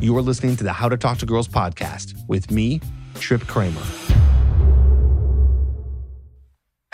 You are listening to the How to Talk to Girls podcast with me, Trip Kramer.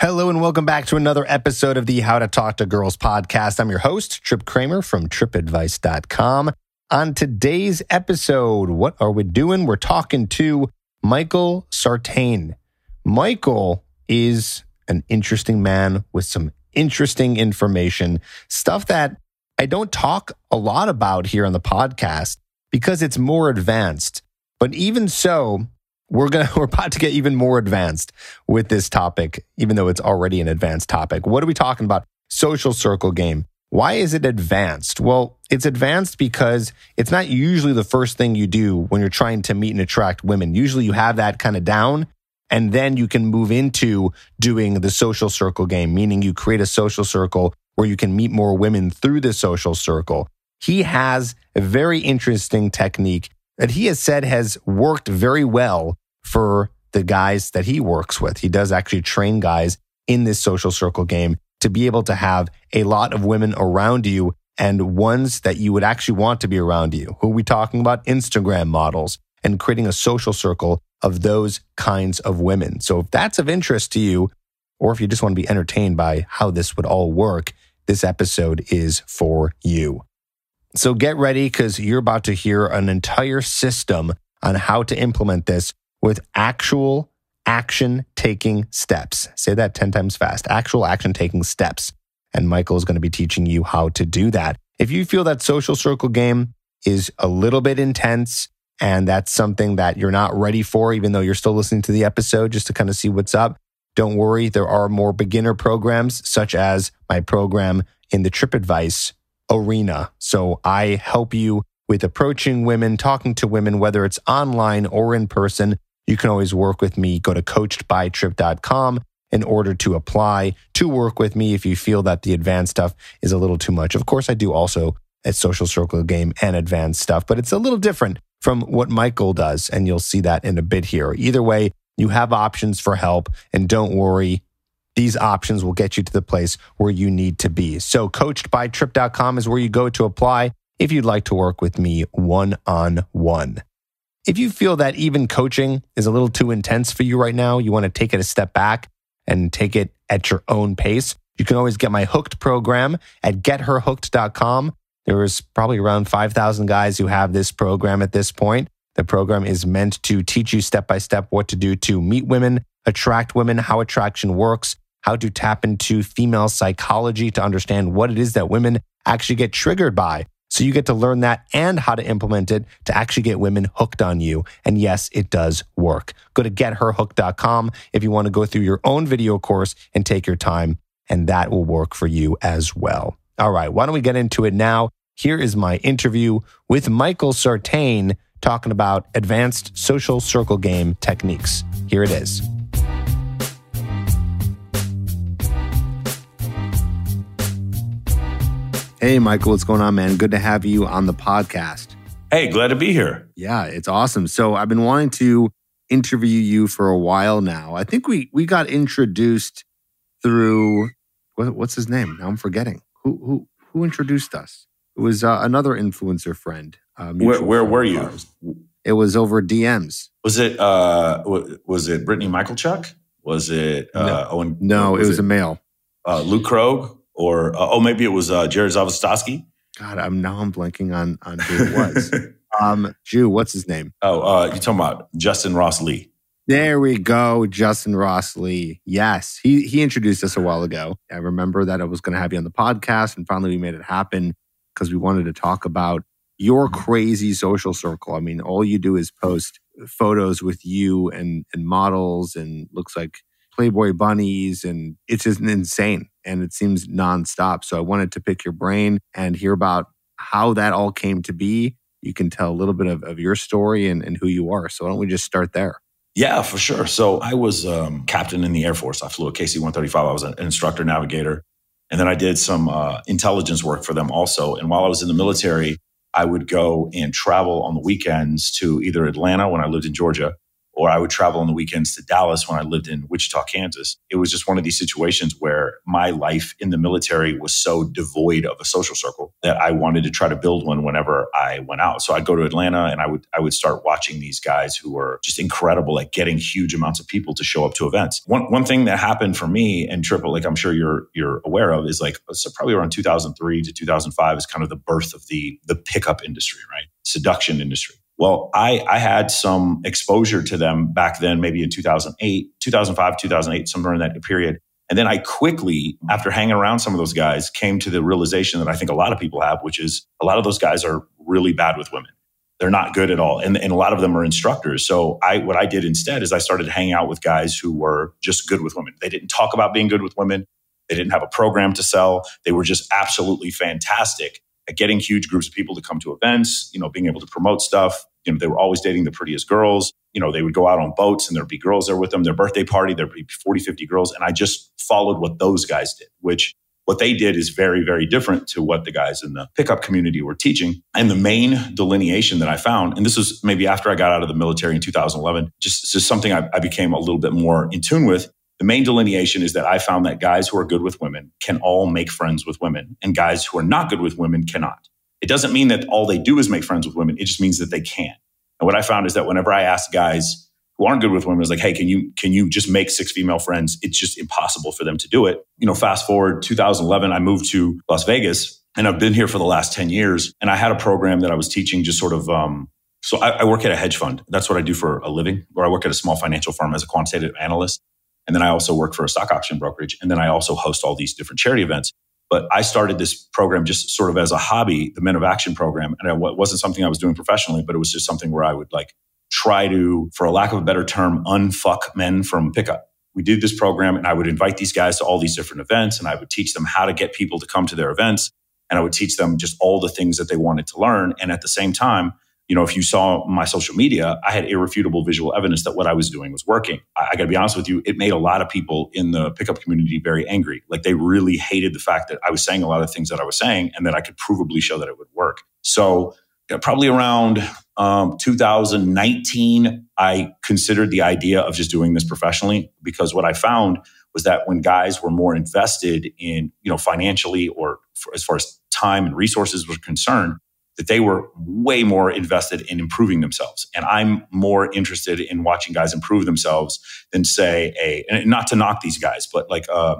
Hello, and welcome back to another episode of the How to Talk to Girls podcast. I'm your host, Trip Kramer from tripadvice.com. On today's episode, what are we doing? We're talking to Michael Sartain. Michael is an interesting man with some interesting information, stuff that I don't talk a lot about here on the podcast because it's more advanced. But even so, we're gonna we're about to get even more advanced with this topic, even though it's already an advanced topic. What are we talking about? Social circle game. Why is it advanced? Well, it's advanced because it's not usually the first thing you do when you're trying to meet and attract women. Usually you have that kind of down and then you can move into doing the social circle game, meaning you create a social circle where you can meet more women through the social circle. He has a very interesting technique that he has said has worked very well for the guys that he works with. He does actually train guys in this social circle game to be able to have a lot of women around you and ones that you would actually want to be around you. Who are we talking about? Instagram models and creating a social circle of those kinds of women. So if that's of interest to you, or if you just want to be entertained by how this would all work, this episode is for you. So get ready because you're about to hear an entire system on how to implement this with actual action taking steps. Say that 10 times fast actual action taking steps. And Michael is going to be teaching you how to do that. If you feel that social circle game is a little bit intense and that's something that you're not ready for, even though you're still listening to the episode just to kind of see what's up, don't worry. There are more beginner programs, such as my program in the Trip Advice arena. So I help you with approaching women, talking to women, whether it's online or in person. You can always work with me. Go to coachedbytrip.com in order to apply to work with me if you feel that the advanced stuff is a little too much. Of course, I do also a social circle game and advanced stuff, but it's a little different from what Michael does. And you'll see that in a bit here. Either way, you have options for help and don't worry. These options will get you to the place where you need to be. So, coachedbytrip.com is where you go to apply if you'd like to work with me one on one. If you feel that even coaching is a little too intense for you right now, you want to take it a step back and take it at your own pace, you can always get my hooked program at getherhooked.com. There is probably around 5,000 guys who have this program at this point. The program is meant to teach you step by step what to do to meet women, attract women, how attraction works, how to tap into female psychology to understand what it is that women actually get triggered by. So you get to learn that and how to implement it to actually get women hooked on you. And yes, it does work. Go to getherhooked.com if you want to go through your own video course and take your time, and that will work for you as well. All right, why don't we get into it now? Here is my interview with Michael Sartain talking about advanced social circle game techniques. Here it is. Hey, Michael, what's going on, man? Good to have you on the podcast. Hey, glad to be here. Yeah, it's awesome. So I've been wanting to interview you for a while now. I think we we got introduced through what, what's his name? Now I'm forgetting. Who who who introduced us? It was uh, another influencer friend. Uh, where where were you? It was over DMs. Was it uh was it Brittany Michalchuk? Was it uh no, Owen? No, was it was it, a male. Uh, Luke Krogh? Or uh, oh, maybe it was uh, Jared Zavostosky. God, I'm now I'm blanking on on who it was. um, Jew, what's his name? Oh, uh, you talking about Justin Ross Lee? There we go, Justin Ross Lee. Yes, he he introduced us a while ago. I remember that I was going to have you on the podcast, and finally we made it happen because we wanted to talk about your crazy social circle. I mean, all you do is post photos with you and and models, and looks like Playboy bunnies, and it's just insane and it seems nonstop. So I wanted to pick your brain and hear about how that all came to be. You can tell a little bit of, of your story and, and who you are. So why don't we just start there? Yeah, for sure. So I was um, captain in the Air Force. I flew a KC 135. I was an instructor navigator. And then I did some uh, intelligence work for them also. And while I was in the military, I would go and travel on the weekends to either Atlanta when I lived in Georgia or I would travel on the weekends to Dallas when I lived in Wichita, Kansas. It was just one of these situations where my life in the military was so devoid of a social circle that I wanted to try to build one whenever I went out. So I'd go to Atlanta and I would I would start watching these guys who were just incredible at getting huge amounts of people to show up to events. One one thing that happened for me and Triple, like I'm sure you're you're aware of, is like so probably around 2003 to 2005 is kind of the birth of the the pickup industry, right? Seduction industry well, I, I had some exposure to them back then, maybe in 2008, 2005, 2008, somewhere in that period. And then I quickly, after hanging around some of those guys, came to the realization that I think a lot of people have, which is a lot of those guys are really bad with women. They're not good at all. And, and a lot of them are instructors. So I, what I did instead is I started hanging out with guys who were just good with women. They didn't talk about being good with women. They didn't have a program to sell. They were just absolutely fantastic getting huge groups of people to come to events, you know, being able to promote stuff. You know, they were always dating the prettiest girls. You know, they would go out on boats and there'd be girls there with them. Their birthday party, there'd be 40, 50 girls. And I just followed what those guys did, which what they did is very, very different to what the guys in the pickup community were teaching. And the main delineation that I found, and this was maybe after I got out of the military in 2011, just, just something I, I became a little bit more in tune with, the main delineation is that I found that guys who are good with women can all make friends with women, and guys who are not good with women cannot. It doesn't mean that all they do is make friends with women. It just means that they can. And what I found is that whenever I ask guys who aren't good with women, is like, hey, can you can you just make six female friends? It's just impossible for them to do it. You know, fast forward 2011, I moved to Las Vegas, and I've been here for the last 10 years. And I had a program that I was teaching, just sort of. Um, so I, I work at a hedge fund. That's what I do for a living, or I work at a small financial firm as a quantitative analyst. And then I also work for a stock option brokerage. And then I also host all these different charity events. But I started this program just sort of as a hobby, the Men of Action program. And it wasn't something I was doing professionally, but it was just something where I would like try to, for a lack of a better term, unfuck men from pickup. We did this program and I would invite these guys to all these different events and I would teach them how to get people to come to their events. And I would teach them just all the things that they wanted to learn. And at the same time, you know, if you saw my social media, I had irrefutable visual evidence that what I was doing was working. I, I got to be honest with you, it made a lot of people in the pickup community very angry. Like they really hated the fact that I was saying a lot of things that I was saying and that I could provably show that it would work. So, probably around um, 2019, I considered the idea of just doing this professionally because what I found was that when guys were more invested in, you know, financially or as far as time and resources were concerned, that they were way more invested in improving themselves. And I'm more interested in watching guys improve themselves than say a, and not to knock these guys, but like, uh,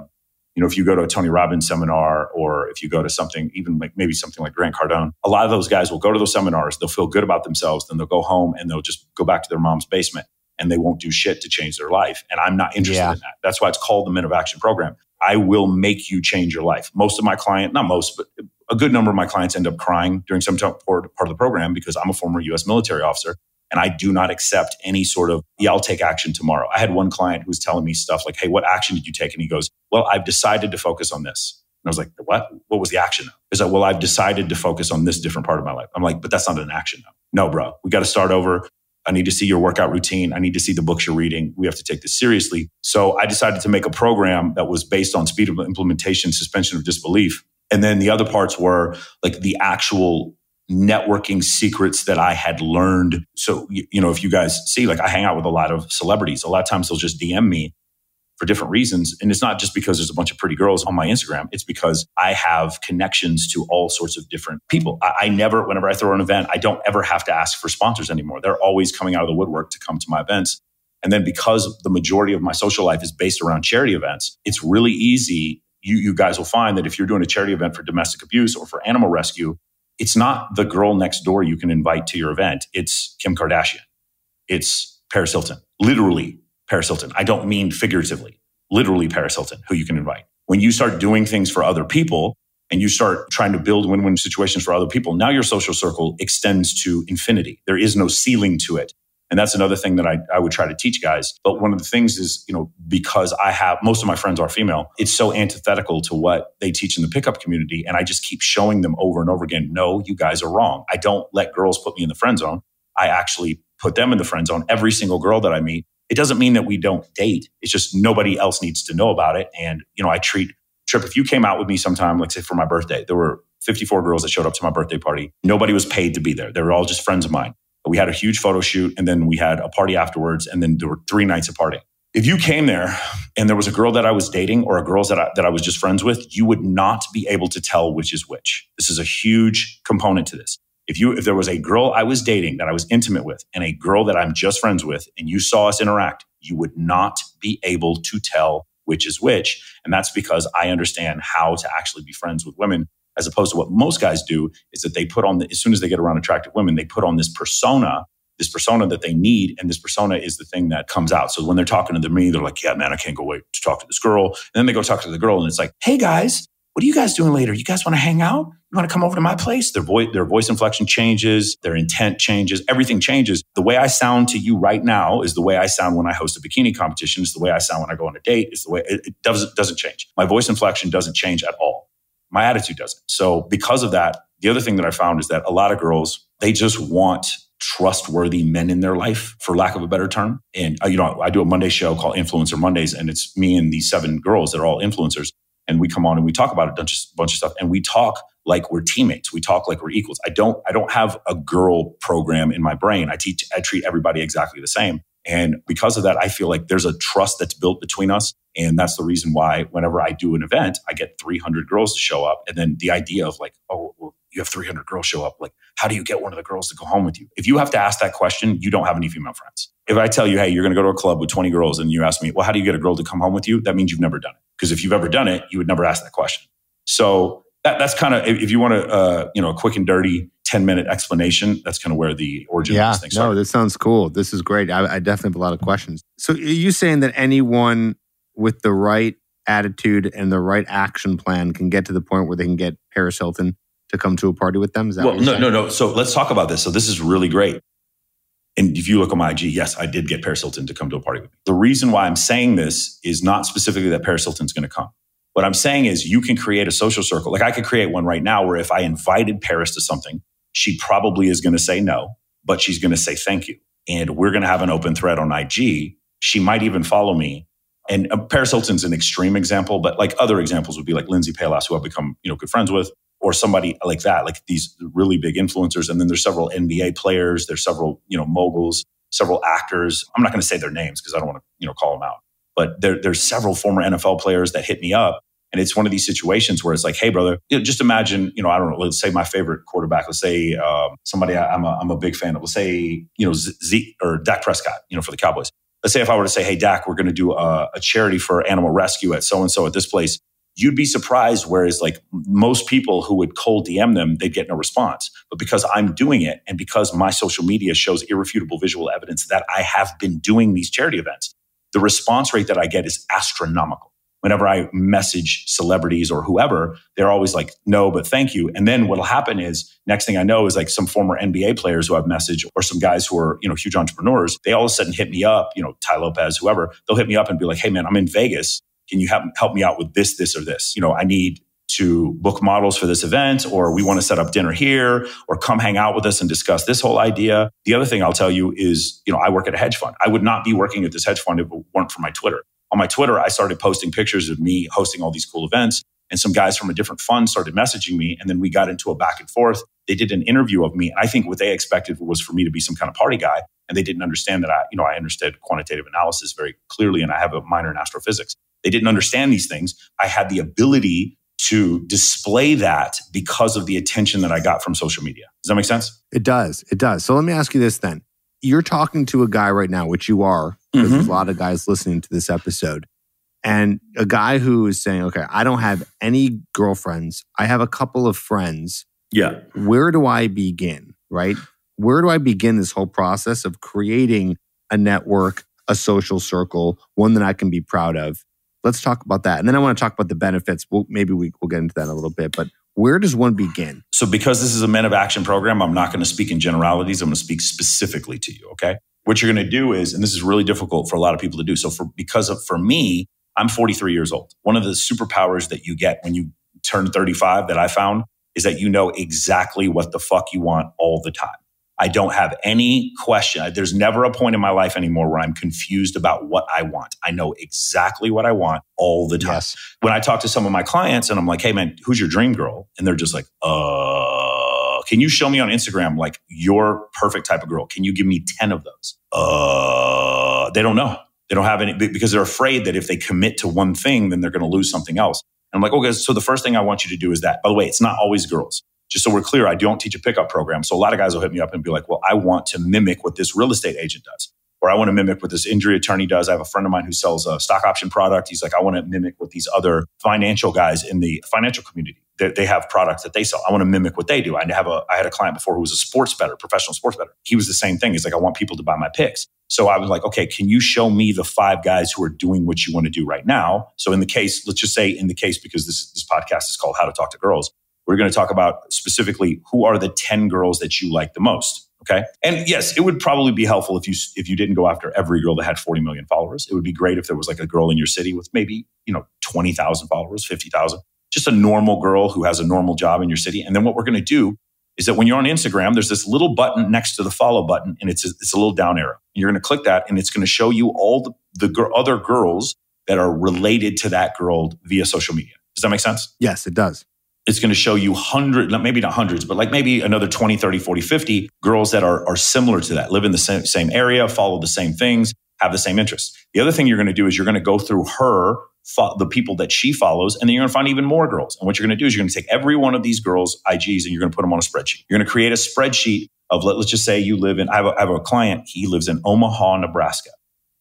you know, if you go to a Tony Robbins seminar or if you go to something, even like maybe something like Grant Cardone, a lot of those guys will go to those seminars, they'll feel good about themselves, then they'll go home and they'll just go back to their mom's basement and they won't do shit to change their life. And I'm not interested yeah. in that. That's why it's called the Men of Action program. I will make you change your life. Most of my client, not most, but a good number of my clients end up crying during some part of the program because I'm a former US military officer and I do not accept any sort of, yeah, I'll take action tomorrow. I had one client who was telling me stuff like, hey, what action did you take? And he goes, well, I've decided to focus on this. And I was like, what? What was the action? He's like, well, I've decided to focus on this different part of my life. I'm like, but that's not an action though. No, bro, we got to start over. I need to see your workout routine. I need to see the books you're reading. We have to take this seriously. So I decided to make a program that was based on speed of implementation, suspension of disbelief. And then the other parts were like the actual networking secrets that I had learned. So, you know, if you guys see, like I hang out with a lot of celebrities, a lot of times they'll just DM me for different reasons. And it's not just because there's a bunch of pretty girls on my Instagram. It's because I have connections to all sorts of different people. I, I, never, whenever I throw an event, I don't ever have to ask for sponsors anymore. They're always coming out of the woodwork to come to my events. And then because the majority of my social life is based around charity events, it's really easy. You, you guys will find that if you're doing a charity event for domestic abuse or for animal rescue, it's not the girl next door you can invite to your event. It's Kim Kardashian. It's Paris Hilton. Literally Paris Hilton. I don't mean figuratively, literally Paris Hilton, who you can invite. When you start doing things for other people and you start trying to build win win situations for other people, now your social circle extends to infinity. There is no ceiling to it. And that's another thing that I, I would try to teach guys. But one of the things is, you know, because I have most of my friends are female, it's so antithetical to what they teach in the pickup community. And I just keep showing them over and over again, no, you guys are wrong. I don't let girls put me in the friend zone. I actually put them in the friend zone. Every single girl that I meet, it doesn't mean that we don't date. It's just nobody else needs to know about it. And, you know, I treat Trip, if you came out with me sometime, let's say for my birthday, there were 54 girls that showed up to my birthday party. Nobody was paid to be there. They were all just friends of mine. We had a huge photo shoot and then we had a party afterwards. And then there were three nights of partying. If you came there and there was a girl that I was dating or a girl that I, that I was just friends with, you would not be able to tell which is which. This is a huge component to this. If you if there was a girl I was dating that I was intimate with and a girl that I'm just friends with and you saw us interact, you would not be able to tell which is which. And that's because I understand how to actually be friends with women as opposed to what most guys do is that they put on the, as soon as they get around attractive women, they put on this persona, this persona that they need. And this persona is the thing that comes out. So when they're talking to me, they're like, yeah, man, I can't go wait to talk to this girl. And then they go talk to the girl and it's like, hey guys, what are you guys doing later? You guys want to hang out? You want to come over to my place? Their voice, their voice inflection changes, their intent changes, everything changes. The way I sound to you right now is the way I sound when I host a bikini competition. Is the way I sound when I go on a date. Is the way it, it doesn't doesn't change. My voice inflection doesn't change at all. My attitude doesn't. So because of that, the other thing that I found is that a lot of girls they just want trustworthy men in their life, for lack of a better term. And uh, you know, I do a Monday show called Influencer Mondays, and it's me and these seven girls that are all influencers. And we come on and we talk about a bunch of, bunch of stuff and we talk like we're teammates. We talk like we're equals. I don't i don't have a girl program in my brain. I teach i treat everybody exactly the same and because of that i feel like there's a trust that's built between us. And that's the reason why whenever i do an event i get 300 girls to show up. And then the idea of like oh well, you have 300 girls show up. Like how do you get one of the girls to go home with you? If you have to ask that question you don't have any female friends. If i tell you hey you're going to go to a club with 20 girls and you ask me well how do you get a girl to come home with you? That means you've never done it. Because if you've ever done it, you would never ask that question. So that, that's kind of if you want to, uh, you know, a quick and dirty 10 minute explanation, that's kind of where the origin yeah, of this thing. No, this sounds cool. This is great. I, I definitely have a lot of questions. So are you saying that anyone with the right attitude and the right action plan can get to the point where they can get Paris Hilton to come to a party with them? Is that well, no, saying? no, no. So let's talk about this. So this is really great. And if you look on my IG, yes, I did get Paris Hilton to come to a party with me. The reason why I'm saying this is not specifically that Paris Hilton's going to come. What I'm saying is you can create a social circle. Like I could create one right now where if I invited Paris to something, she probably is going to say no, but she's going to say thank you. And we're going to have an open thread on IG. She might even follow me. And uh, Paris Hilton's an extreme example, but like other examples would be like Lindsey Pelas, who I've become, you know, good friends with or somebody like that, like these really big influencers. And then there's several NBA players, there's several, you know, moguls, several actors. I'm not going to say their names because I don't want to, you know, call them out. But there, there's several former NFL players that hit me up. And it's one of these situations where it's like, hey, brother, you know, just imagine, you know, I don't know, let's say my favorite quarterback, let's say um, somebody I, am a, I'm a big fan of, let's say, you know, Z or Dak Prescott, you know, for the Cowboys. Let's say if I were to say, hey, Dak, we're going to do a, a charity for animal rescue at so and so at this place you'd be surprised. Whereas, like most people who would cold DM them, they'd get no response. But because I'm doing it and because my social media shows irrefutable visual evidence that I have been doing these charity events, the response rate that I get is astronomical. Whenever I message celebrities or whoever, they're always like, no, but thank you. And then what'll happen is next thing I know is like some former NBA players who I've messaged or some guys who are, you know, huge entrepreneurs, they all of a sudden hit me up, you know, Tai Lopez, whoever, they'll hit me up and be like, hey man, I'm in Vegas can you help, help me out with this, this, or this? You know, I need to book models for this event, or we want to set up dinner here, or come hang out with us and discuss this whole idea. The other thing I'll tell you is, you know, I work at a hedge fund. I would not be working at this hedge fund if it weren't for my Twitter. On my Twitter, I started posting pictures of me hosting all these cool events. And some guys from a different fund started messaging me. And then we got into a back and forth. They did an interview of me. And I think what they expected was for me to be some kind of party guy. And they didn't understand that I, you know, I understood quantitative analysis very clearly and I have a minor in astrophysics. They didn't understand these things. I had the ability to display that because of the attention that I got from social media. Does that make sense? It does. It does. So let me ask you this then. You're talking to a guy right now, which you are, mm-hmm. there's a lot of guys listening to this episode. And a guy who is saying, okay, I don't have any girlfriends. I have a couple of friends. Yeah. Where do I begin? Right? Where do I begin this whole process of creating a network, a social circle, one that I can be proud of? Let's talk about that. And then I want to talk about the benefits. We'll, maybe we, we'll get into that in a little bit. But where does one begin? So, because this is a Men of Action program, I'm not going to speak in generalities. I'm going to speak specifically to you. Okay. What you're going to do is, and this is really difficult for a lot of people to do. So, for because of for me, I'm 43 years old. One of the superpowers that you get when you turn 35 that I found is that you know exactly what the fuck you want all the time. I don't have any question. There's never a point in my life anymore where I'm confused about what I want. I know exactly what I want all the time. Yes. When I talk to some of my clients and I'm like, hey, man, who's your dream girl? And they're just like, uh, Can you show me on Instagram like your perfect type of girl? Can you give me 10 of those? Uh, they don't know. They don't have any because they're afraid that if they commit to one thing, then they're going to lose something else. And I'm like, okay, so the first thing I want you to do is that. By the way, it's not always girls. Just so we're clear, I don't teach a pickup program. So a lot of guys will hit me up and be like, well, I want to mimic what this real estate agent does or I want to mimic what this injury attorney does. I have a friend of mine who sells a stock option product. He's like, I want to mimic what these other financial guys in the financial community. They, have products that they sell. I want to mimic what they do. I have a, I had a client before who was a sports better, professional sports better. He was the same thing. He's like, I want people to buy my picks. So I was like, okay, can you show me the five guys who are doing what you want to do right now? So in the case, let's just say in the case, because this, this podcast is called How to Talk to Girls, we're going to talk about specifically who are the 10 girls that you like the most. Okay. And yes, it would probably be helpful if you if you didn't go after every girl that had 40 million followers. It would be great if there was like a girl in your city with maybe, you know, 20,000 followers, 50,000. Just a normal girl who has a normal job in your city. And then what we're going to do is that when you're on Instagram, there's this little button next to the follow button and it's a, it's a little down arrow. You're going to click that and it's going to show you all the, the gr- other girls that are related to that girl via social media. Does that make sense? Yes, it does it's going to show you hundreds, maybe not hundreds, but like maybe another 20, 30, 40, 50 girls that are, are similar to that, live in the same, same area, follow the same things, have the same interests. The other thing you're going to do is you're going to go through her, the people that she follows, and then you're going to find even more girls. And what you're going to do is you're going to take every one of these girls' IGs and you're going to put them on a spreadsheet. You're going to create a spreadsheet of, let, us just say you live in, I have, a, I have a client, he lives in Omaha, Nebraska.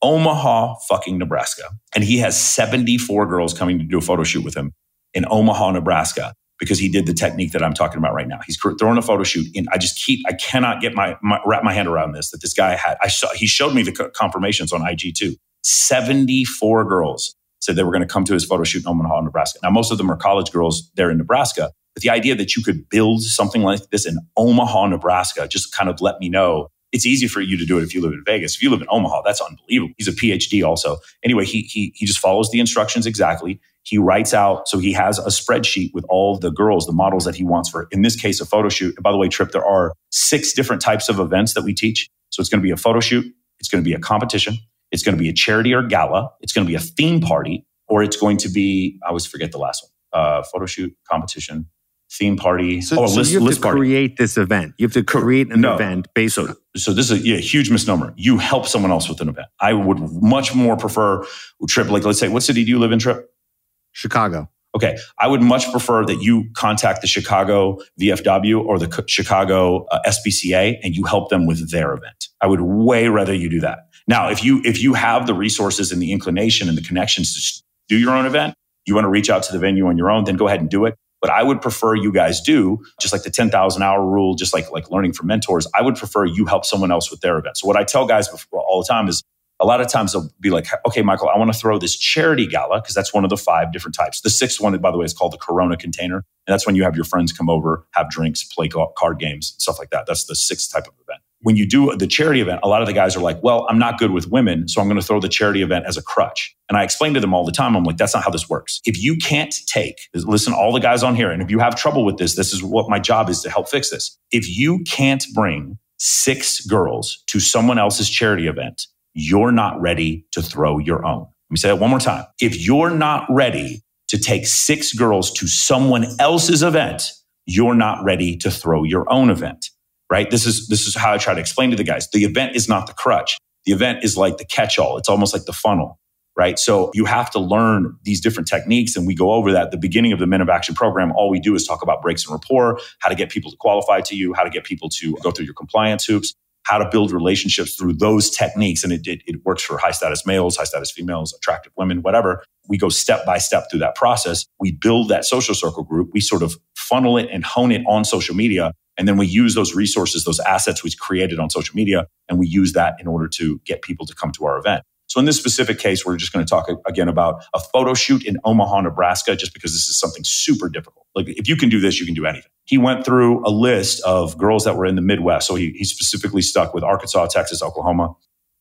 Omaha, fucking Nebraska. And he has 74 girls coming to do a photo shoot with him in Omaha, Nebraska because he did the technique that I'm talking about right now. He's throwing a photo shoot and I just keep, I cannot get my, my wrap my hand around this that this guy had. I saw, he showed me the confirmations on IG too. 74 girls said they were going to come to his photo shoot in Omaha, Nebraska. Now, most of them are college girls there in Nebraska, but the idea that you could build something like this in Omaha, Nebraska, just kind of let me know it's easy for you to do it if you live in Vegas. If you live in Omaha, that's unbelievable. He's a PhD also. Anyway, he, he, he just follows the instructions exactly. He writes out, so he has a spreadsheet with all the girls, the models that he wants for, in this case, a photo shoot. And by the way, Trip, there are six different types of events that we teach. So it's going to be a photo shoot, it's going to be a competition, it's going to be a charity or gala, it's going to be a theme party, or it's going to be, I always forget the last one, uh, photo shoot, competition, theme party. So, oh, so list, you have to party. create this event. You have to create an no. event based so, so this is a yeah, huge misnomer. You help someone else with an event. I would much more prefer Trip. Like, let's say, what city do you live in, Trip? Chicago. Okay. I would much prefer that you contact the Chicago VFW or the Chicago uh, SPCA and you help them with their event. I would way rather you do that. Now, if you, if you have the resources and the inclination and the connections to do your own event, you want to reach out to the venue on your own, then go ahead and do it. But I would prefer you guys do just like the 10,000 hour rule, just like, like learning from mentors. I would prefer you help someone else with their event. So what I tell guys before, all the time is a lot of times they'll be like, okay, Michael, I want to throw this charity gala because that's one of the five different types. The sixth one, by the way, is called the Corona container. And that's when you have your friends come over, have drinks, play card games, stuff like that. That's the sixth type of event. When you do the charity event, a lot of the guys are like, well, I'm not good with women, so I'm going to throw the charity event as a crutch. And I explain to them all the time, I'm like, that's not how this works. If you can't take, listen, all the guys on here, and if you have trouble with this, this is what my job is to help fix this. If you can't bring six girls to someone else's charity event, you're not ready to throw your own. Let me say that one more time. If you're not ready to take six girls to someone else's event, you're not ready to throw your own event, right? This is, this is how I try to explain to the guys. The event is not the crutch. The event is like the catch all. It's almost like the funnel, right? So you have to learn these different techniques. And we go over that at the beginning of the Men of Action program. All we do is talk about breaks and rapport, how to get people to qualify to you, how to get people to go through your compliance hoops how to build relationships through those techniques. And it, it, it works for high status males, high status females, attractive women, whatever. We go step by step through that process. We build that social circle group. We sort of funnel it and hone it on social media. And then we use those resources, those assets we created on social media, and we use that in order to get people to come to our event. So in this specific case, we're just going to talk again about a photo shoot in Omaha, Nebraska, just because this is something super difficult. Like if you can do this, you can do anything. He went through a list of girls that were in the Midwest. So he, he specifically stuck with Arkansas, Texas, Oklahoma,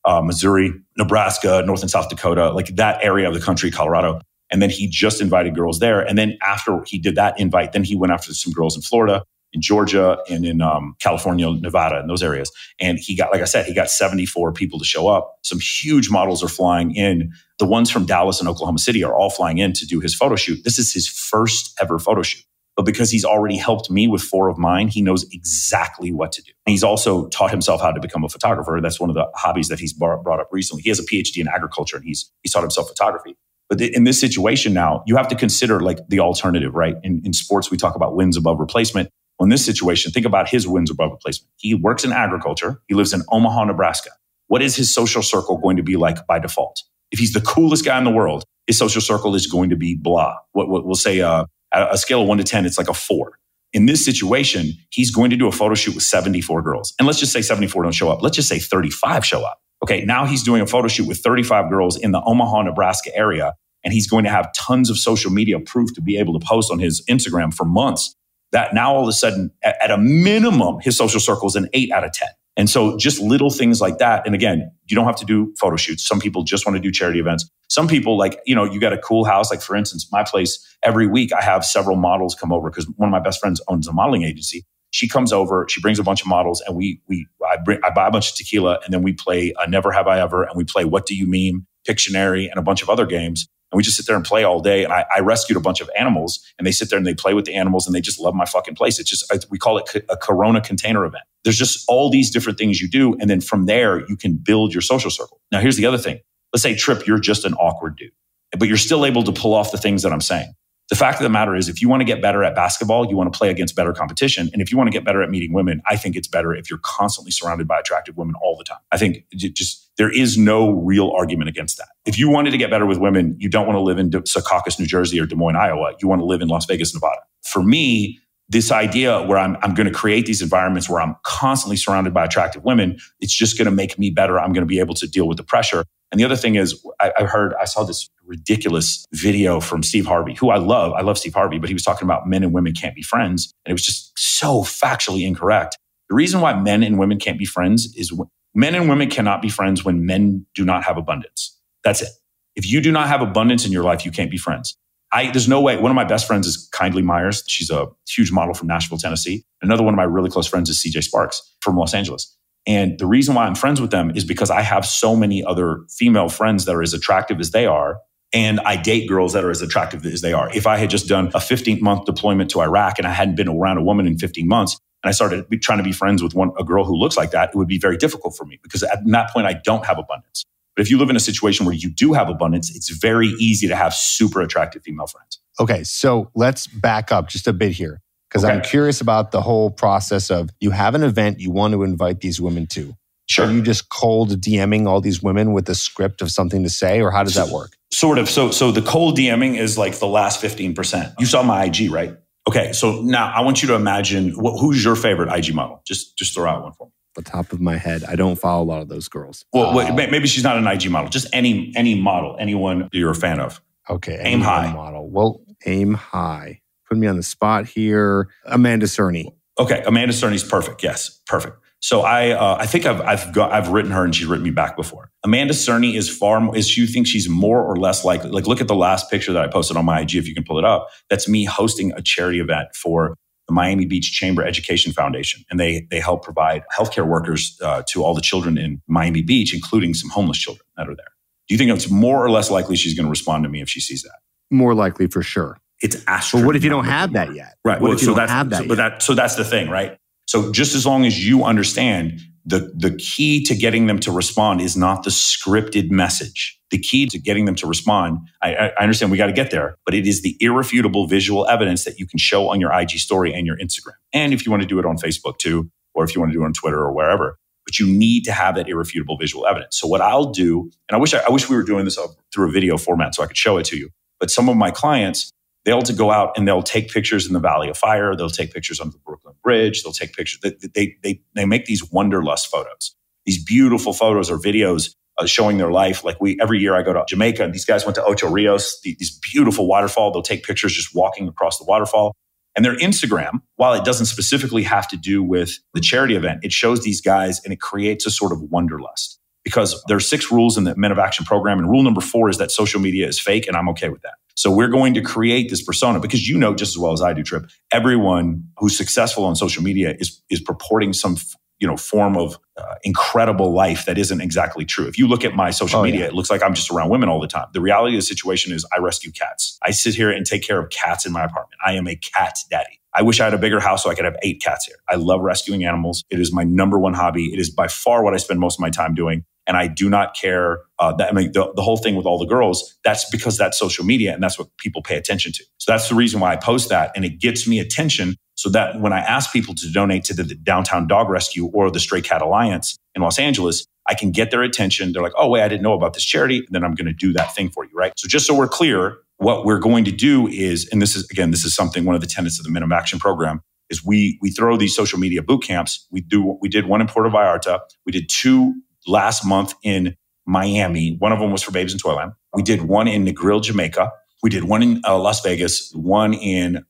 uh, Missouri, Nebraska, North and South Dakota, like that area of the country, Colorado. And then he just invited girls there. And then after he did that invite, then he went after some girls in Florida in Georgia and in um, California, Nevada, and those areas. And he got, like I said, he got 74 people to show up. Some huge models are flying in. The ones from Dallas and Oklahoma City are all flying in to do his photo shoot. This is his first ever photo shoot. but because he's already helped me with four of mine, he knows exactly what to do. And he's also taught himself how to become a photographer. That's one of the hobbies that he's brought up recently. He has a PhD in agriculture and he's, he's taught himself photography. But in this situation now, you have to consider like the alternative, right? In, in sports, we talk about wins above replacement. In this situation, think about his wins above replacement. He works in agriculture. He lives in Omaha, Nebraska. What is his social circle going to be like by default? If he's the coolest guy in the world, his social circle is going to be blah. What, what we'll say uh, a scale of one to 10, it's like a four. In this situation, he's going to do a photo shoot with 74 girls. And let's just say 74 don't show up. Let's just say 35 show up. Okay, now he's doing a photo shoot with 35 girls in the Omaha, Nebraska area. And he's going to have tons of social media proof to be able to post on his Instagram for months. That now all of a sudden, at, at a minimum, his social circle is an eight out of 10. And so just little things like that. And again, you don't have to do photo shoots. Some people just want to do charity events. Some people like, you know, you got a cool house. Like for instance, my place, every week I have several models come over because one of my best friends owns a modeling agency. She comes over, she brings a bunch of models and we, we, I bring, I buy a bunch of tequila and then we play a Never Have I Ever and we play What Do You Mean, Pictionary and a bunch of other games. And we just sit there and play all day. And I, I, rescued a bunch of animals and they sit there and they play with the animals and they just love my fucking place. It's just, we call it a Corona container event. There's just all these different things you do. And then from there, you can build your social circle. Now, here's the other thing. Let's say, Trip, you're just an awkward dude, but you're still able to pull off the things that I'm saying. The fact of the matter is, if you want to get better at basketball, you want to play against better competition. And if you want to get better at meeting women, I think it's better if you're constantly surrounded by attractive women all the time. I think just there is no real argument against that. If you wanted to get better with women, you don't want to live in Secaucus, New Jersey or Des Moines, Iowa. You want to live in Las Vegas, Nevada. For me, this idea where I'm, I'm going to create these environments where I'm constantly surrounded by attractive women, it's just going to make me better. I'm going to be able to deal with the pressure. And the other thing is, I, I heard, I saw this ridiculous video from Steve Harvey, who I love. I love Steve Harvey, but he was talking about men and women can't be friends. And it was just so factually incorrect. The reason why men and women can't be friends is men and women cannot be friends when men do not have abundance. That's it. If you do not have abundance in your life, you can't be friends. I, there's no way. One of my best friends is Kindly Myers. She's a huge model from Nashville, Tennessee. Another one of my really close friends is CJ Sparxx from Los Angeles. And the reason why I'm friends with them is because I have so many other female friends that are as attractive as they are. And I date girls that are as attractive as they are. If I had just done a 15 month deployment to Iraq and I hadn't been around a woman in 15 months, and I started trying to be friends with one, a girl who looks like that, it would be very difficult for me because at that point I don't have abundance. But if you live in a situation where you do have abundance, it's very easy to have super attractive female friends. Okay, so let's back up just a bit here because okay. I'm curious about the whole process of you have an event you want to invite these women to. Sure. Are you just cold DMing all these women with a script of something to say, or how does that work? Sort of. So, so the cold DMing is like the last 15%. You saw my IG, right? Okay. So now I want you to imagine who's your favorite IG model? Just, just throw out one for me the top of my head. I don't follow a lot of those girls. Well, wait, uh, maybe she's not an IG model. Just any any model, anyone you're a fan of. Okay, aim high model. Well, aim high. Put me on the spot here. Amanda Cerny. Okay, Amanda Cerny's perfect. Yes, perfect. So I uh, I think I've I've got I've written her and she's written me back before. Amanda Cerny is far more, is you think she's more or less likely. Like look at the last picture that I posted on my IG if you can pull it up. That's me hosting a charity event for the Miami Beach Chamber Education Foundation, and they they help provide healthcare workers uh, to all the children in Miami Beach, including some homeless children that are there. Do you think it's more or less likely she's going to respond to me if she sees that? More likely for sure. It's astronomical. But what if you don't have that yet? Right. What well, if you so don't have that? So, yet? But that so that's the thing, right? So just as long as you understand the, the key to getting them to respond is not the scripted message. The key to getting them to respond, I, I understand we got to get there, but it is the irrefutable visual evidence that you can show on your IG story and your Instagram. And if you want to do it on Facebook too, or if you want to do it on Twitter or wherever, but you need to have that irrefutable visual evidence. So what I'll do, and I wish I, I wish we were doing this uh, through a video format so I could show it to you. But some of my clients, they'll to go out and they'll take pictures in the Valley of Fire. They'll take pictures on the Brooklyn Bridge. They'll take pictures. They, they, they, they make these wonderlust photos, these beautiful photos or videos uh, showing their life. Like we, every year I go to Jamaica and these guys went to Ocho Rios, the, these beautiful waterfall. They'll take pictures just walking across the waterfall. And their Instagram, while it doesn't specifically have to do with the charity event, it shows these guys and it creates a sort of wonderlust because there are six rules in the Men of Action program. And rule number four is that social media is fake, and I'm okay with that. So we're going to create this persona because you know just as well as I do, Trip. Everyone who's successful on social media is is purporting some you know form of uh, incredible life that isn't exactly true. If you look at my social Oh, media, yeah. it looks like I'm just around women all the time. The reality of the situation is I rescue cats. I sit here and take care of cats in my apartment. I am a cat daddy. I wish I had a bigger house so I could have eight cats here. I love rescuing animals. It is my number one hobby. It is by far what I spend most of my time doing. And I do not care uh, that I mean the, the whole thing with all the girls. That's because that's social media and that's what people pay attention to. So that's the reason why I post that, and it gets me attention. So that when I ask people to donate to the, the Downtown Dog Rescue or the Stray Cat Alliance in Los Angeles, I can get their attention. They're like, "Oh wait, I didn't know about this charity." And Then I'm going to do that thing for you, right? So just so we're clear, what we're going to do is, and this is again, this is something one of the tenets of the Men of Action Program is we we throw these social media boot camps. We do we did one in Puerto Vallarta. We did two last month in Miami. One of them was for Babes in Toyland. We did one in Negril, Jamaica. We did one in uh, Las Vegas, one in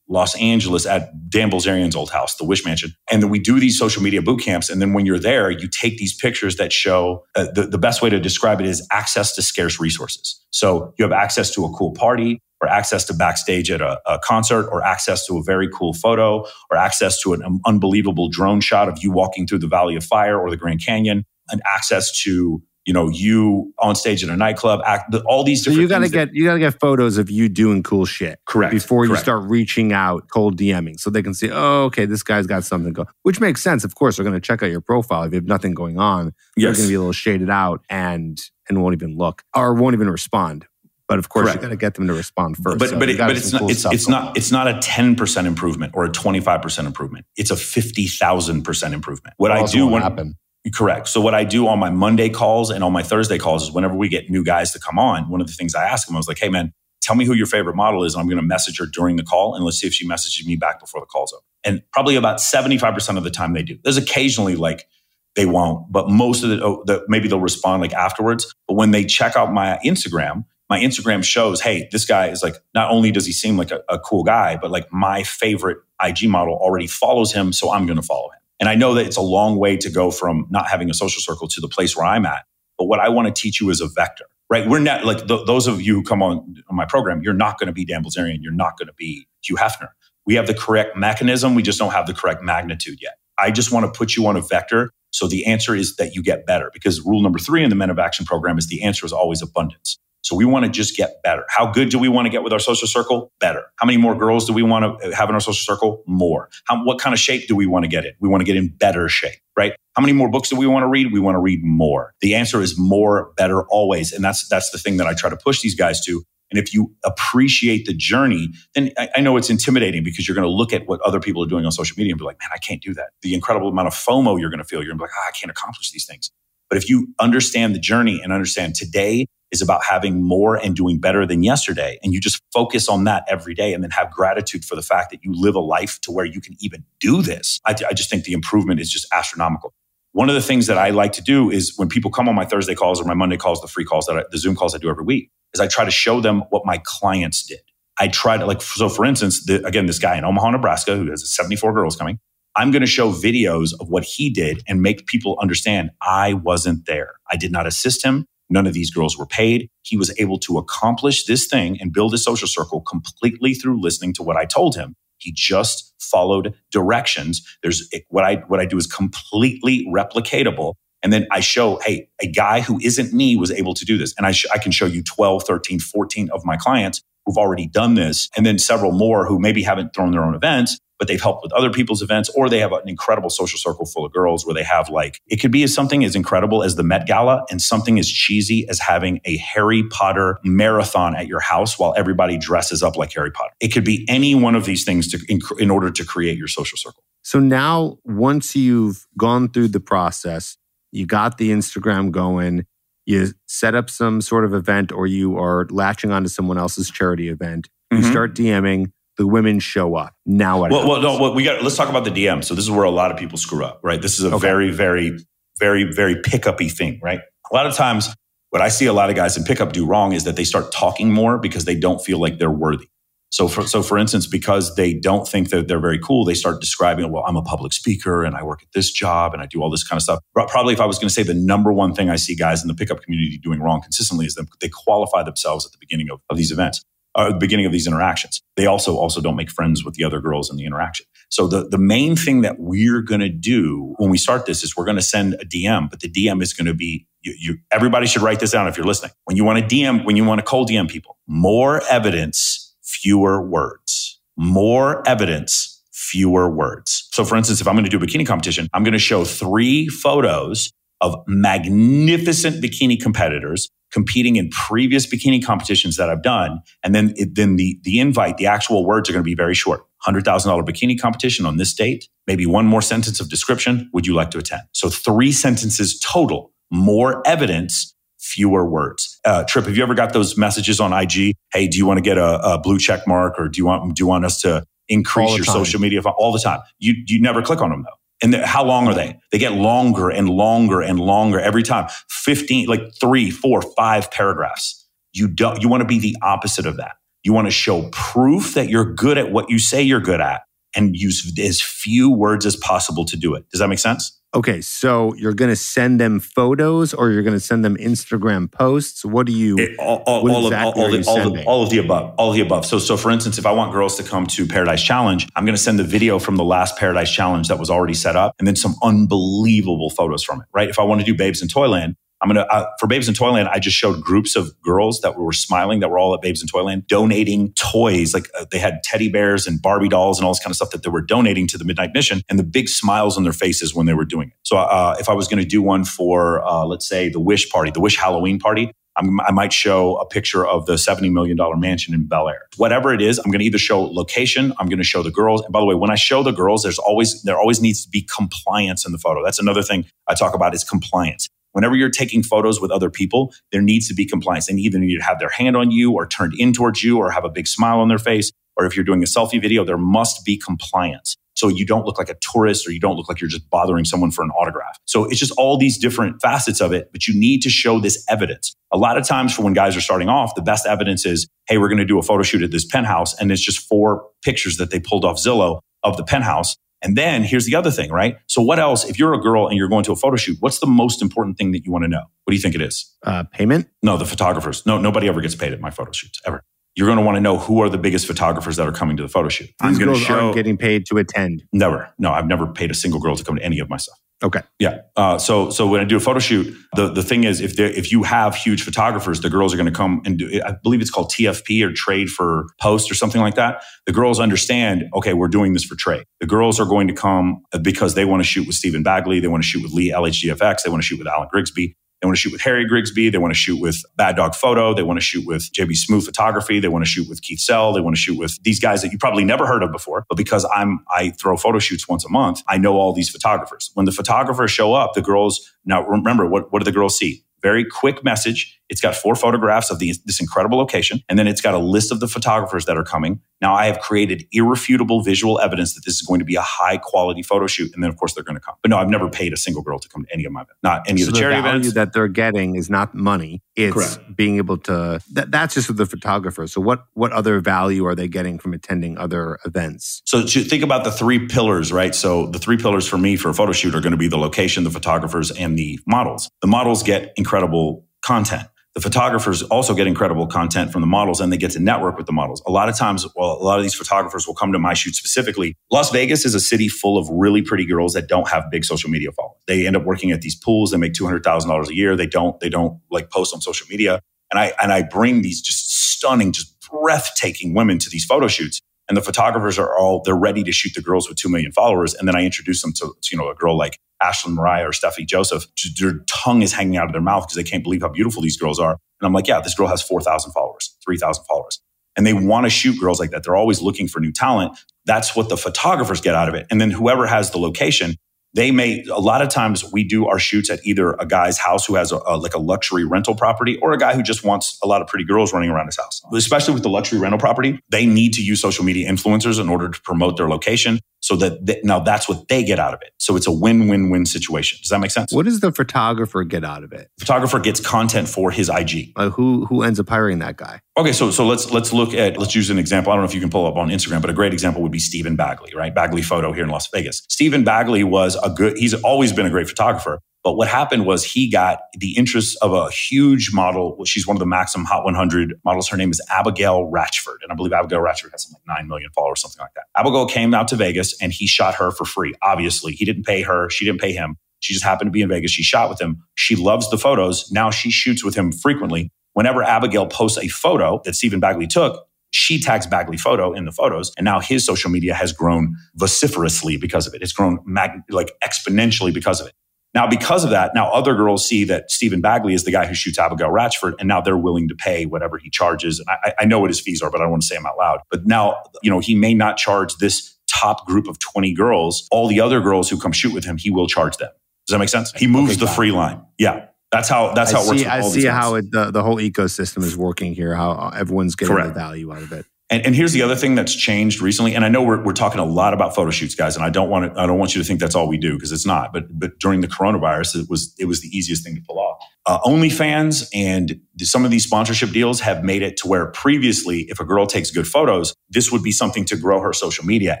Los Angeles at Dan Bilzerian's old house, the Wish Mansion. And then we do these social media boot camps. And then when you're there, you take these pictures that show uh, the, the best way to describe it is access to scarce resources. So you have access to a cool party or access to backstage at a, a concert or access to a very cool photo or access to an um, unbelievable drone shot of you walking through the Valley of Fire or the Grand Canyon and access to you know you on stage at a nightclub act, the, all these So different you got to things that- get you got to get photos of you doing cool shit correct before you start reaching out, cold DMing, so they can see, oh, okay, this guy's got something going. Which makes sense. Of course, they're going to check out your profile if you have nothing going on. you're going to be a little shaded out and and won't even look or won't even respond. But of course, Correct. you got to get them to respond first. but So but, it, but it's not cool it's, it's not it's not a 10% improvement or a 25% improvement it's a 50,000% improvement what I do when happen. Correct. So what I do on my Monday calls and on my Thursday calls is whenever we get new guys to come on one of the things I ask them I was like hey man tell me who your favorite model is and I'm going to message her during the call and let's see if she messages me back before the call's over. And probably about 75% of the time they do. There's occasionally like they won't but most of the, oh, the maybe they'll respond like afterwards. But when they check out my Instagram my Instagram shows, hey, this guy is like, not only does he seem like a, a cool guy, but like my favorite IG model already follows him, so I'm going to follow him. And I know that it's a long way to go from not having a social circle to the place where I'm at. But what I want to teach you is a vector, right? We're not like th- those of you who come on, on my program, you're not going to be Dan Bilzerian. You're not going to be Hugh Hefner. We have the correct mechanism. We just don't have the correct magnitude yet. I just want to put you on a vector. So the answer is that you get better because rule number three in the Men of Action program is the answer is always abundance. So we want to just get better. How good do we want to get with our social circle? Better. How many more girls do we want to have in our social circle? More. How, what kind of shape do we want to get in? We want to get in better shape, right? How many more books do we want to read? We want to read more. The answer is more, better, always. And that's, that's the thing that I try to push these guys to. And if you appreciate the journey, then I, I know it's intimidating because you're going to look at what other people are doing on social media and be like, man, I can't do that. The incredible amount of FOMO you're going to feel. You're going to be like, ah, I can't accomplish these things. But if you understand the journey and understand today is about having more and doing better than yesterday, and you just focus on that every day and then have gratitude for the fact that you live a life to where you can even do this, I, I just think the improvement is just astronomical. One of the things that I like to do is when people come on my Thursday calls or my Monday calls, the free calls that I, the Zoom calls I do every week, is I try to show them what my clients did. I try to like, so for instance, the, again, this guy in Omaha, Nebraska, who has 74 girls coming, I'm going to show videos of what he did and make people understand I wasn't there. I did not assist him. None of these girls were paid. He was able to accomplish this thing and build a social circle completely through listening to what I told him. He just followed directions. There's what I what I do is completely replicatable. And then I show, hey, a guy who isn't me was able to do this. And I, sh- I can show you 12, 13, 14 of my clients who've already done this. And then several more who maybe haven't thrown their own events, but they've helped with other people's events, or they have an incredible social circle full of girls where they have like, it could be as something as incredible as the Met Gala and something as cheesy as having a Harry Potter marathon at your house while everybody dresses up like Harry Potter. It could be any one of these things to, in, in order to create your social circle. So now, once you've gone through the process, you got the Instagram going, you set up some sort of event, or you are latching onto someone else's charity event. You Mhm. start DMing, the women show up. Now what? Well, well, no, well, we got. Let's talk about the DM. So this is where a lot of people screw up, right? This is a Okay. very, very, very, very pickup-y thing, right? A lot of times, what I see a lot of guys in pickup do wrong is that they start talking more because they don't feel like they're worthy. So, for, so for instance, because they don't think that they're very cool, they start describing, well, I'm a public speaker and I work at this job and I do all this kind of stuff. Probably if I was going to say the number one thing I see guys in the pickup community doing wrong consistently is that they qualify themselves at the beginning of, of these events. uh, the beginning of these interactions. They also also don't make friends with the other girls in the interaction. So the, the main thing that we're going to do when we start this is we're going to send a DM, but the DM is going to be you, you, everybody should write this down if you're listening. When you want to DM, when you want to cold DM people, more evidence, fewer words. More evidence, fewer words. So for instance, if I'm going to do a bikini competition, I'm going to show three photos of magnificent bikini competitors competing in previous bikini competitions that I've done. And then, it, then the, the invite, the actual words are going to be very short. $100,000 bikini competition on this date. Maybe one more sentence of description. Would you like to attend? So three sentences total, more evidence, fewer words. Uh, Trip, have you ever got those messages on IG? Hey, do you want to get a, a blue check mark or do you want, do you want us to increase your time. social media all the time? You, you never click on them though. And how long are they? They get longer and longer and longer every time. 15, like three, four, five paragraphs. You don't, you want to be the opposite of that. You want to show proof that you're good at what you say you're good at and use as few words as possible to do it. Does that make sense? Okay, so you're going to send them photos or you're going to send them Instagram posts. What do you? It, all, all, all, exactly of, all, the, all, of the above. All of the above. So, so for instance, if I want girls to come to Paradise Challenge, I'm going to send the video from the last Paradise Challenge that was already set up, and then some unbelievable photos from it. Right? If I want to do Babes in Toyland, I'm gonna uh, for Babes in Toyland. I just showed groups of girls that were smiling that were all at Babes in Toyland, donating toys. Like uh, they had teddy bears and Barbie dolls and all this kind of stuff that they were donating to the Midnight Mission, and the big smiles on their faces when they were doing it. So uh, if I was going to do one for uh, let's say the Wish party, the Wish Halloween party, I'm, i might show a picture of the $70 million mansion in Bel Air. Whatever it is, I'm going to either show location, I'm going to show the girls. And by the way, when I show the girls, there's always, there always needs to be compliance in the photo. That's another thing I talk about is compliance whenever you're taking photos with other people, there needs to be compliance. They either need to have their hand on you or turned in towards you or have a big smile on their face. Or if you're doing a selfie video, there must be compliance. So you don't look like a tourist or you don't look like you're just bothering someone for an autograph. So it's just all these different facets of it, but you need to show this evidence. A lot of times for when guys are starting off, the best evidence is, hey, we're going to do a photo shoot at this penthouse. And it's just four pictures that they pulled off Zillow of the penthouse. And then here's the other thing, right? So what else? If you're a girl and you're going to a photo shoot, what's the most important thing that you want to know? What do you think it is? Uh, payment? No, the photographers. No, nobody ever gets paid at my photo shoots ever. You're going to want to know who are the biggest photographers that are coming to the photo shoot. These I'm going to show getting paid to attend. Never. No, I've never paid a single girl to come to any of my stuff. Okay. Yeah. Uh, so so when I do a photo shoot, the, the thing is, if if you have huge photographers, the girls are going to come and do. I believe it's called TFP or Trade for Post or something like that. The girls understand. Okay, we're doing this for trade. The girls are going to come because they want to shoot with Stephen Bagley. They want to shoot with Lee LHDFX. They want to shoot with Alan Grigsby. They want to shoot with Harry Grigsby. They want to shoot with Bad Dog Photo. They want to shoot with JB Smooth Photography. They want to shoot with Keith Sell. They want to shoot with these guys that you probably never heard of before. But because I'm, I throw photo shoots once a month, I know all these photographers. When the photographers show up, the girls, now remember, what, what do the girls see? very quick message. It's got four photographs of the, this incredible location, and then it's got a list of the photographers that are coming. Now I have created irrefutable visual evidence that this is going to be a high quality photo shoot, and then of course they're going to come. But no, I've never paid a single girl to come to any of my events, not any so of the, the charity value events. that they're getting is not money; it's Correct. being able to. That, that's just with the photographer. So what what other value are they getting from attending other events? So to think about the three pillars, right? So the three pillars for me for a photo shoot are going to be the location, the photographers, and the models. The models get incredible content. The photographers also get incredible content from the models and they get to network with the models. A lot of times, well, a lot of these photographers will come to my shoot specifically. Las Vegas is a city full of really pretty girls that don't have big social media followers. They end up working at these pools. They make $200,000 a year. They don't, they don't like post on social media. And I, and I bring these just stunning, just breathtaking women to these photo shoots and the photographers are all they're ready to shoot the girls with 2 million followers and then i introduce them to, to you know a girl like ashlyn mariah or stephanie joseph their tongue is hanging out of their mouth because they can't believe how beautiful these girls are. And i'm like yeah this girl has 4000 followers 3000 followers. And they want to shoot girls like that. They're always looking for new talent. That's what the photographers get out of it. And then whoever has the location they may a lot of times we do our shoots at either a guy's house who has a, a, like a luxury rental property or a guy who just wants a lot of pretty girls running around his house. Especially with the luxury rental property they need to use social media influencers in order to promote their location so that they, now that's what they get out of it. So it's a win-win-win situation. Does that make sense? What does the photographer get out of it? Photographer gets content for his IG. Uh, who who ends up hiring that guy? Okay, so so let's let's look at let's use an example. I don't know if you can pull up on Instagram, but a great example would be Stephen Bagley, right? Bagley Photo here in Las Vegas. Stephen Bagley was a good. He's always been a great photographer. But what happened was he got the interest of a huge model. She's one of the Maxim Hot 100 models. Her name is Abigail Ratchford. And I believe Abigail Ratchford has something like 9 million followers, something like that. Abigail came out to Vegas and he shot her for free. Obviously, he didn't pay her. She didn't pay him. She just happened to be in Vegas. She shot with him. She loves the photos. Now she shoots with him frequently. Whenever Abigail posts a photo that Stephen Bagley took, she tags Bagley photo in the photos. And now his social media has grown vociferously because of it. It's grown mag- like exponentially because of it. Now, because of that, now other girls see that Stephen Bagley is the guy who shoots Abigail Ratchford, and now they're willing to pay whatever he charges. And I, I know what his fees are, but I don't want to say them out loud. But now, you know, he may not charge this top group of 20 girls. All the other girls who come shoot with him, he will charge them. Does that make sense? He moves okay, the free line. Yeah. That's how that's how I it works. I see how it, the, the whole ecosystem is working here, how everyone's getting Correct. the value out of it. And, and, here's the other thing that's changed recently. And I know we're, we're talking a lot about photo shoots, guys. And I don't want to, I don't want you to think that's all we do because it's not. But but during the coronavirus, it was it was the easiest thing to pull off. Uh, OnlyFans and some of these sponsorship deals have made it to where previously, if a girl takes good photos, this would be something to grow her social media.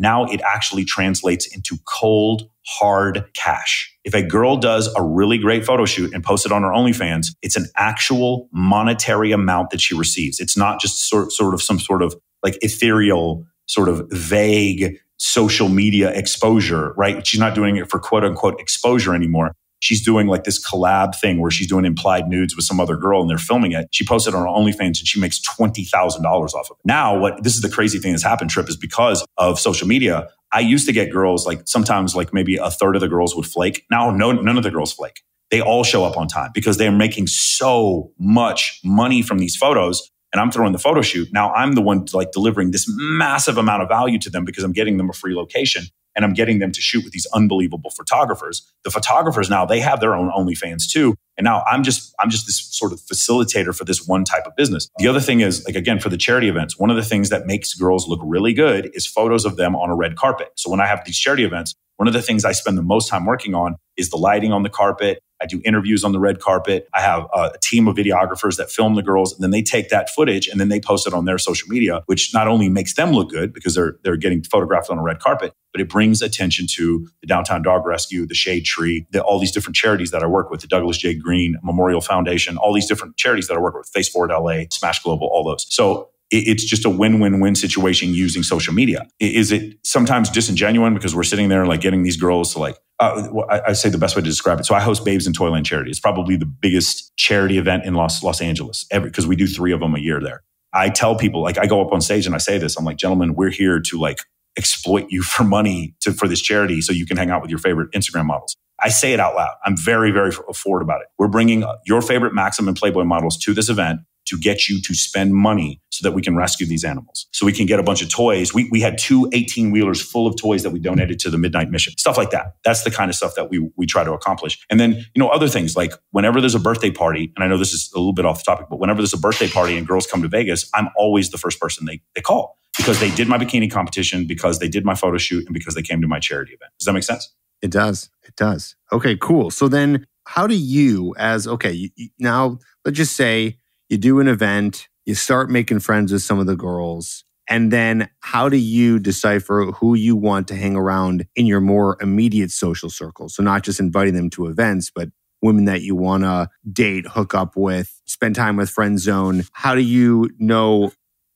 Now it actually translates into cold, hard cash. If a girl does a really great photo shoot and posts it on her OnlyFans, it's an actual monetary amount that she receives. It's not just sort, sort of some sort of like ethereal, sort of vague social media exposure, right? She's not doing it for quote unquote exposure anymore. She's doing like this collab thing where she's doing implied nudes with some other girl and they're filming it. She posted on her OnlyFans and she makes $20,000 off of it. Now, what this is the crazy thing that's happened, Trip, is because of social media. I used to get girls like sometimes like maybe a third of the girls would flake. Now, no, none of the girls flake. They all show up on time because they're making so much money from these photos and I'm throwing the photo shoot. Now I'm the one like delivering this massive amount of value to them because I'm getting them a free location and I'm getting them to shoot with these unbelievable photographers. The photographers now they have their own OnlyFans too, and now I'm just I'm just this sort of facilitator for this one type of business. The other thing is like again for the charity events, one of the things that makes girls look really good is photos of them on a red carpet. So when I have these charity events, one of the things I spend the most time working on is the lighting on the carpet I do interviews on the red carpet. I have a team of videographers that film the girls, and then they take that footage and then they post it on their social media, which not only makes them look good because they're they're getting photographed on a red carpet, but it brings attention to the Downtown Dog Rescue, the Shade Tree, the, all these different charities that I work with, the Douglas J. Green Memorial Foundation, all these different charities that I work with, Face Forward LA, Smash Global, all those. So it's just a win-win-win situation using social media. Is it sometimes disingenuous because we're sitting there like getting these girls to like, uh, I, say the best way to describe it. So I host Babes in Toyland charity. It's probably the biggest charity event in Los, Los Angeles because we do three of them a year there. I tell people like I go up on stage and I say this. I'm like, gentlemen, we're here to like exploit you for money to, for this charity so you can hang out with your favorite Instagram models. I say it out loud. I'm very, very forward about it. We're bringing your favorite Maxim and Playboy models to this event to get you to spend money so that we can rescue these animals. So we can get a bunch of toys. We, we had two 18 wheelers full of toys that we donated to the Midnight Mission, stuff like that. That's the kind of stuff that we, we try to accomplish. And then, you know, other things like whenever there's a birthday party, and I know this is a little bit off the topic, but whenever there's a birthday party and girls come to Vegas, I'm always the first person they, they call because they did my bikini competition, because they did my photo shoot, and because they came to my charity event. Does that make sense? It does. It does. Okay, cool. So then how do you, as okay, you, now let's just say you do an event, you start making friends with some of the girls. And then how do you decipher who you want to hang around in your more immediate social circle? So not just inviting them to events, but women that you want to date, hook up with, spend time with, friend zone. How do you know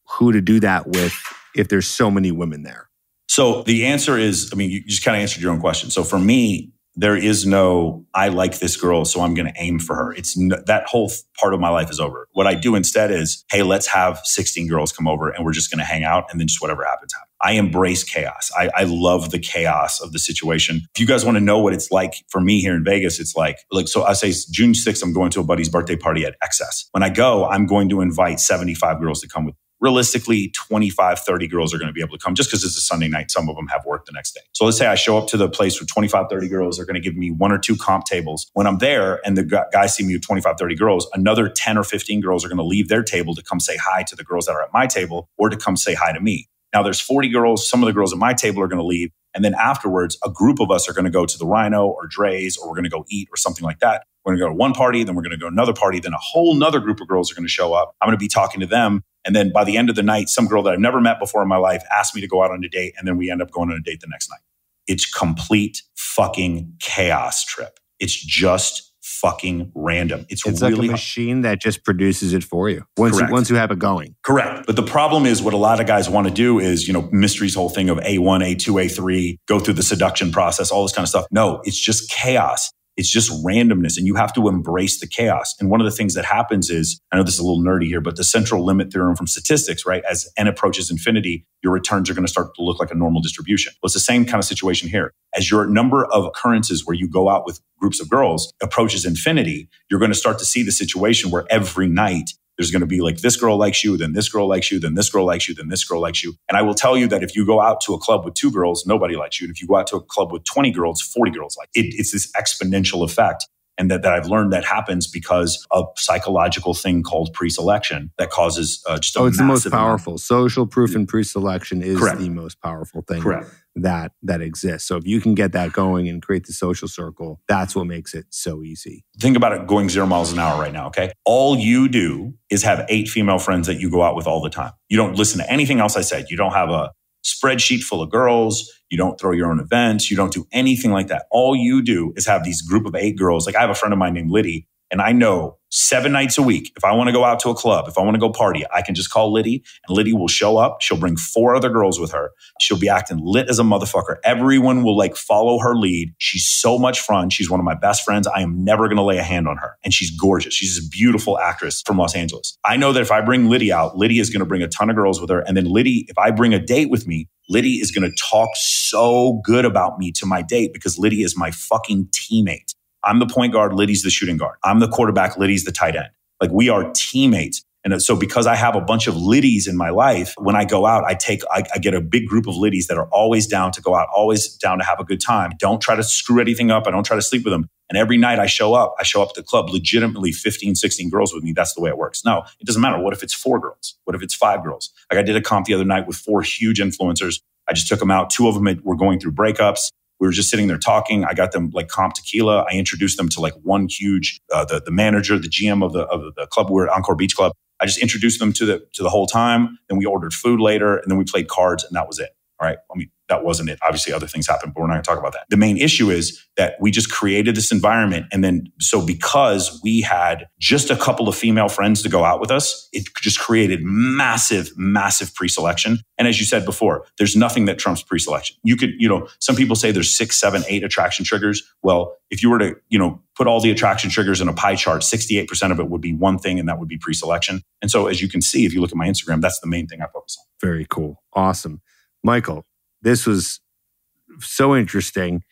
who to do that with if there's so many women there? So the answer is, I mean, you just kind of answered your own question. So for me, there is no i like this girl so i'm going to aim for her. It's no, that whole part of my life is over. What i do instead is hey let's have 16 girls come over and we're just going to hang out and then just whatever happens happens. I embrace chaos. I, I love the chaos of the situation. If you guys want to know what it's like for me here in vegas it's like like so i say june 6th i'm going to a buddy's birthday party at XS when i go i'm going to invite 75 girls to come with realistically 25 30 girls are going to be able to come just because it's a sunday night. Some of them have work the next day. So let's say i show up to the place with 25 30 girls they're going to give me one or two comp tables. When i'm there and the guys see me with 25 30 girls another 10 or 15 girls are going to leave their table to come say hi to the girls that are at my table or to come say hi to me. Now there's 40 girls some of the girls at my table are going to leave and then afterwards a group of us are going to go to the rhino or Drai's or we're going to go eat or something like that. We're going to go to one party then we're going to go to another party then a whole nother group of girls are going to show up. I'm going to be talking to them and then by the end of the night, some girl that I've never met before in my life asked me to go out on a date. And then we end up going on a date the next night. It's complete fucking chaos trip. It's just fucking random. It's, It's really like a machine that just produces it for you once you, once you have it going. Correct. But the problem is what a lot of guys want to do is, you know, mystery's whole thing of A1, A2, A3, go through the seduction process, all this kind of stuff. No, it's just chaos. It's just randomness and you have to embrace the chaos. And one of the things that happens is, I know this is a little nerdy here, but the central limit theorem from statistics, right? As n approaches infinity, your returns are going to start to look like a normal distribution. Well, it's the same kind of situation here. As your number of occurrences where you go out with groups of girls approaches infinity, you're going to start to see the situation where every night there's going to be like this girl likes you, then this girl likes you, then this girl likes you, then this girl likes you. And I will tell you that if you go out to a club with two girls, nobody likes you. And if you go out to a club with 20 girls, 40 girls like it. It's this exponential effect. And that, that I've learned that happens because of psychological thing called pre-selection that causes uh, just a Oh, it's the most massive amount- powerful. Social proof and pre-selection is Correct. the most powerful thing Correct. That that exists. So if you can get that going and create the social circle, that's what makes it so easy. Think about it going zero miles an hour right now, okay? All you do is have eight female friends that you go out with all the time. You don't listen to anything else I said. You don't have a spreadsheet full of girls. You don't throw your own events. You don't do anything like that. All you do is have these group of eight girls. Like I have a friend of mine named Liddy, and I know seven nights a week, if I want to go out to a club, if I want to go party, I can just call Liddy and Liddy will show up. She'll bring four other girls with her. She'll be acting lit as a motherfucker. Everyone will like follow her lead. She's so much fun. She's one of my best friends. I am never going to lay a hand on her. And she's gorgeous. She's a beautiful actress from Los Angeles. I know that if I bring Liddy out, Liddy is going to bring a ton of girls with her. And then Liddy, if I bring a date with me, Liddy is going to talk so good about me to my date because Liddy is my fucking teammate. I'm the point guard, Liddy's the shooting guard. I'm the quarterback, Liddy's the tight end. Like we are teammates. And so because I have a bunch of Liddies in my life, when I go out, I take, I, I get a big group of Liddies that are always down to go out, always down to have a good time. Don't try to screw anything up. I don't try to sleep with them. And every night I show up, I show up at the club, legitimately 15, 16 girls with me. That's the way it works. No, it doesn't matter. What if it's four girls? What if it's five girls? Like I did a comp the other night with four huge influencers. I just took them out. Two of them were going through breakups. We were just sitting there talking. I got them like comp tequila. I introduced them to like one huge, uh, the, the manager, the GM of the, of the club. We were at Encore Beach Club. I just introduced them to the, to the whole time. Then we ordered food later and then we played cards and that was it. All right. I mean, that wasn't it. Obviously, other things happened, but we're not going to talk about that. The main issue is that we just created this environment. And then, so because we had just a couple of female friends to go out with us, it just created massive, massive pre selection. And as you said before, there's nothing that trumps pre selection. You could, you know, some people say there's six, seven, eight attraction triggers. Well, if you were to, you know, put all the attraction triggers in a pie chart, 68% of it would be one thing, and that would be pre selection. And so, as you can see, if you look at my Instagram, that's the main thing I focus on. Very cool. Awesome. Michael, this was so interesting.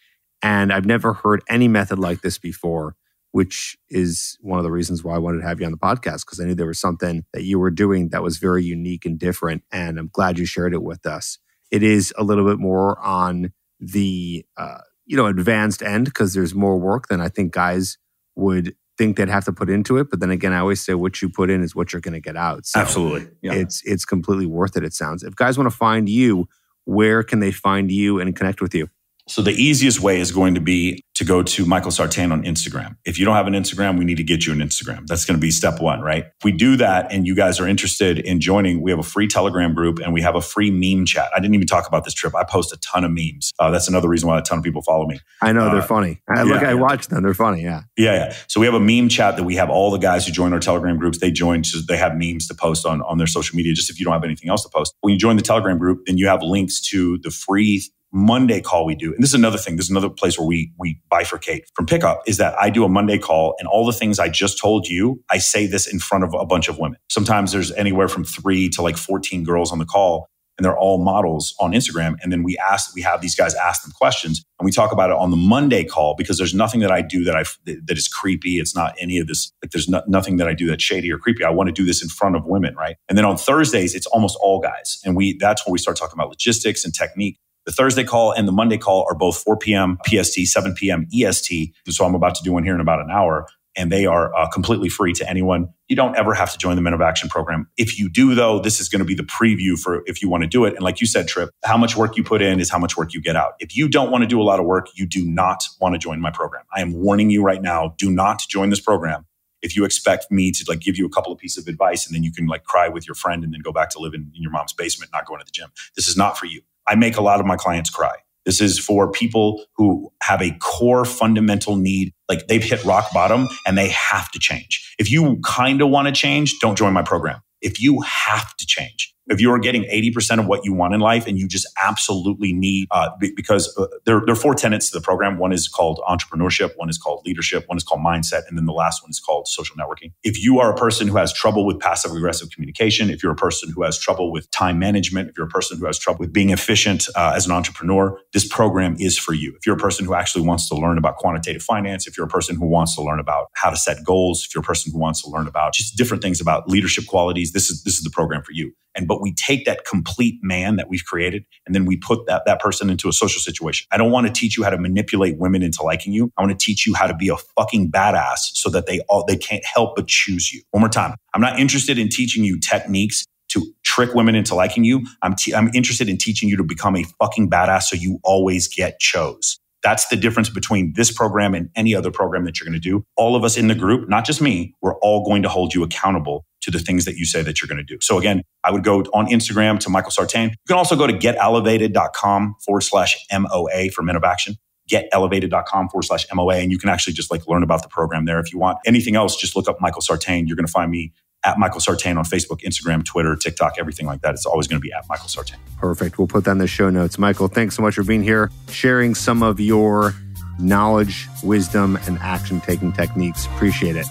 And I've never heard any method like this before, which is one of the reasons why I wanted to have you on the podcast because I knew there was something that you were doing that was very unique and different. And I'm glad you shared it with us. It is a little bit more on the uh, you know advanced end because there's more work than I think guys would think they'd have to put into it. But then again, I always say what you put in is what you're going to get out. So Absolutely. Yeah. it's it's completely worth it. It sounds. If guys want to find you, where can they find you and connect with you? So the easiest way is going to be to go to Michael Sartain on Instagram. If you don't have an Instagram, we need to get you an Instagram. That's going to be step one, right? If we do that and you guys are interested in joining, we have a free Telegram group and we have a free meme chat. I didn't even talk about this trip. I post a ton of memes. Uh, that's another reason why a ton of people follow me. I know they're Uh, funny. I, look, yeah, I watch them. They're funny. Yeah. Yeah, yeah. So we have a meme chat that we have all the guys who join our Telegram groups. They join, so they have memes to post on, on their social media, just if you don't have anything else to post. When you join the Telegram group, then you have links to the free Monday call we do. And this is another thing. This is another place where we, we bifurcate from pickup is that I do a Monday call and all the things I just told you, I say this in front of a bunch of women. Sometimes there's anywhere from three to like 14 girls on the call and they're all models on Instagram. And then we ask, we have these guys ask them questions and we talk about it on the Monday call because there's nothing that I do that I that is creepy. It's not any of this. Like there's no, nothing that I do that's shady or creepy. I want to do this in front of women, right? And then on Thursdays, it's almost all guys, and we that's when we start talking about logistics and technique. The Thursday call and the Monday call are both 4 p.m. PST, 7 p.m. EST. So I'm about to do one here in about an hour and they are uh, completely free to anyone. You don't ever have to join the Men of Action program. If you do, though, this is going to be the preview for if you want to do it. And like you said, Trip, how much work you put in is how much work you get out. If you don't want to do a lot of work, you do not want to join my program. I am warning you right now, do not join this program. If you expect me to like give you a couple of pieces of advice and then you can like cry with your friend and then go back to living in your mom's basement, not going to the gym. This is not for you. I make a lot of my clients cry. This is for people who have a core fundamental need, like they've hit rock bottom and they have to change. If you kind of want to change, don't join my program. If you have to change, if you are getting 80% of what you want in life and you just absolutely need, uh, because uh, there, there are four tenets to the program. One is called entrepreneurship, one is called leadership, one is called mindset, and then the last one is called social networking. If you are a person who has trouble with passive aggressive communication, if you're a person who has trouble with time management, if you're a person who has trouble with being efficient uh, as an entrepreneur, this program is for you. If you're a person who actually wants to learn about quantitative finance, if you're a person who wants to learn about how to set goals, if you're a person who wants to learn about just different things about leadership qualities, this is this is the program for you. And but we take that complete man that we've created and then we put that, that person into a social situation. I don't want to teach you how to manipulate women into liking you. I want to teach you how to be a fucking badass so that they all they can't help but choose you. One more time. I'm not interested in teaching you techniques to trick women into liking you. I'm, t- I'm interested in teaching you to become a fucking badass so you always get chose. That's the difference between this program and any other program that you're going to do. All of us in the group, not just me, we're all going to hold you accountable to the things that you say that you're going to do. So again, I would go on Instagram to Michael Sartain. You can also go to getelevated.com forward slash MOA for Men of Action getelevated.com forward slash MOA. And you can actually just like learn about the program there. If you want anything else, just look up Michael Sartain. You're going to find me at Michael Sartain on Facebook, Instagram, Twitter, TikTok, everything like that. It's always going to be at Michael Sartain. Perfect. We'll put that in the show notes. Michael, thanks so much for being here, sharing some of your knowledge, wisdom, and action taking techniques. Appreciate it.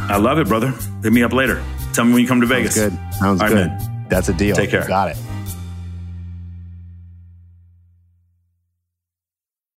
I love it, brother. Hit me up later. Tell me when you come to Vegas. Sounds good. Sounds All good. Right, That's a deal. Take care. Got it.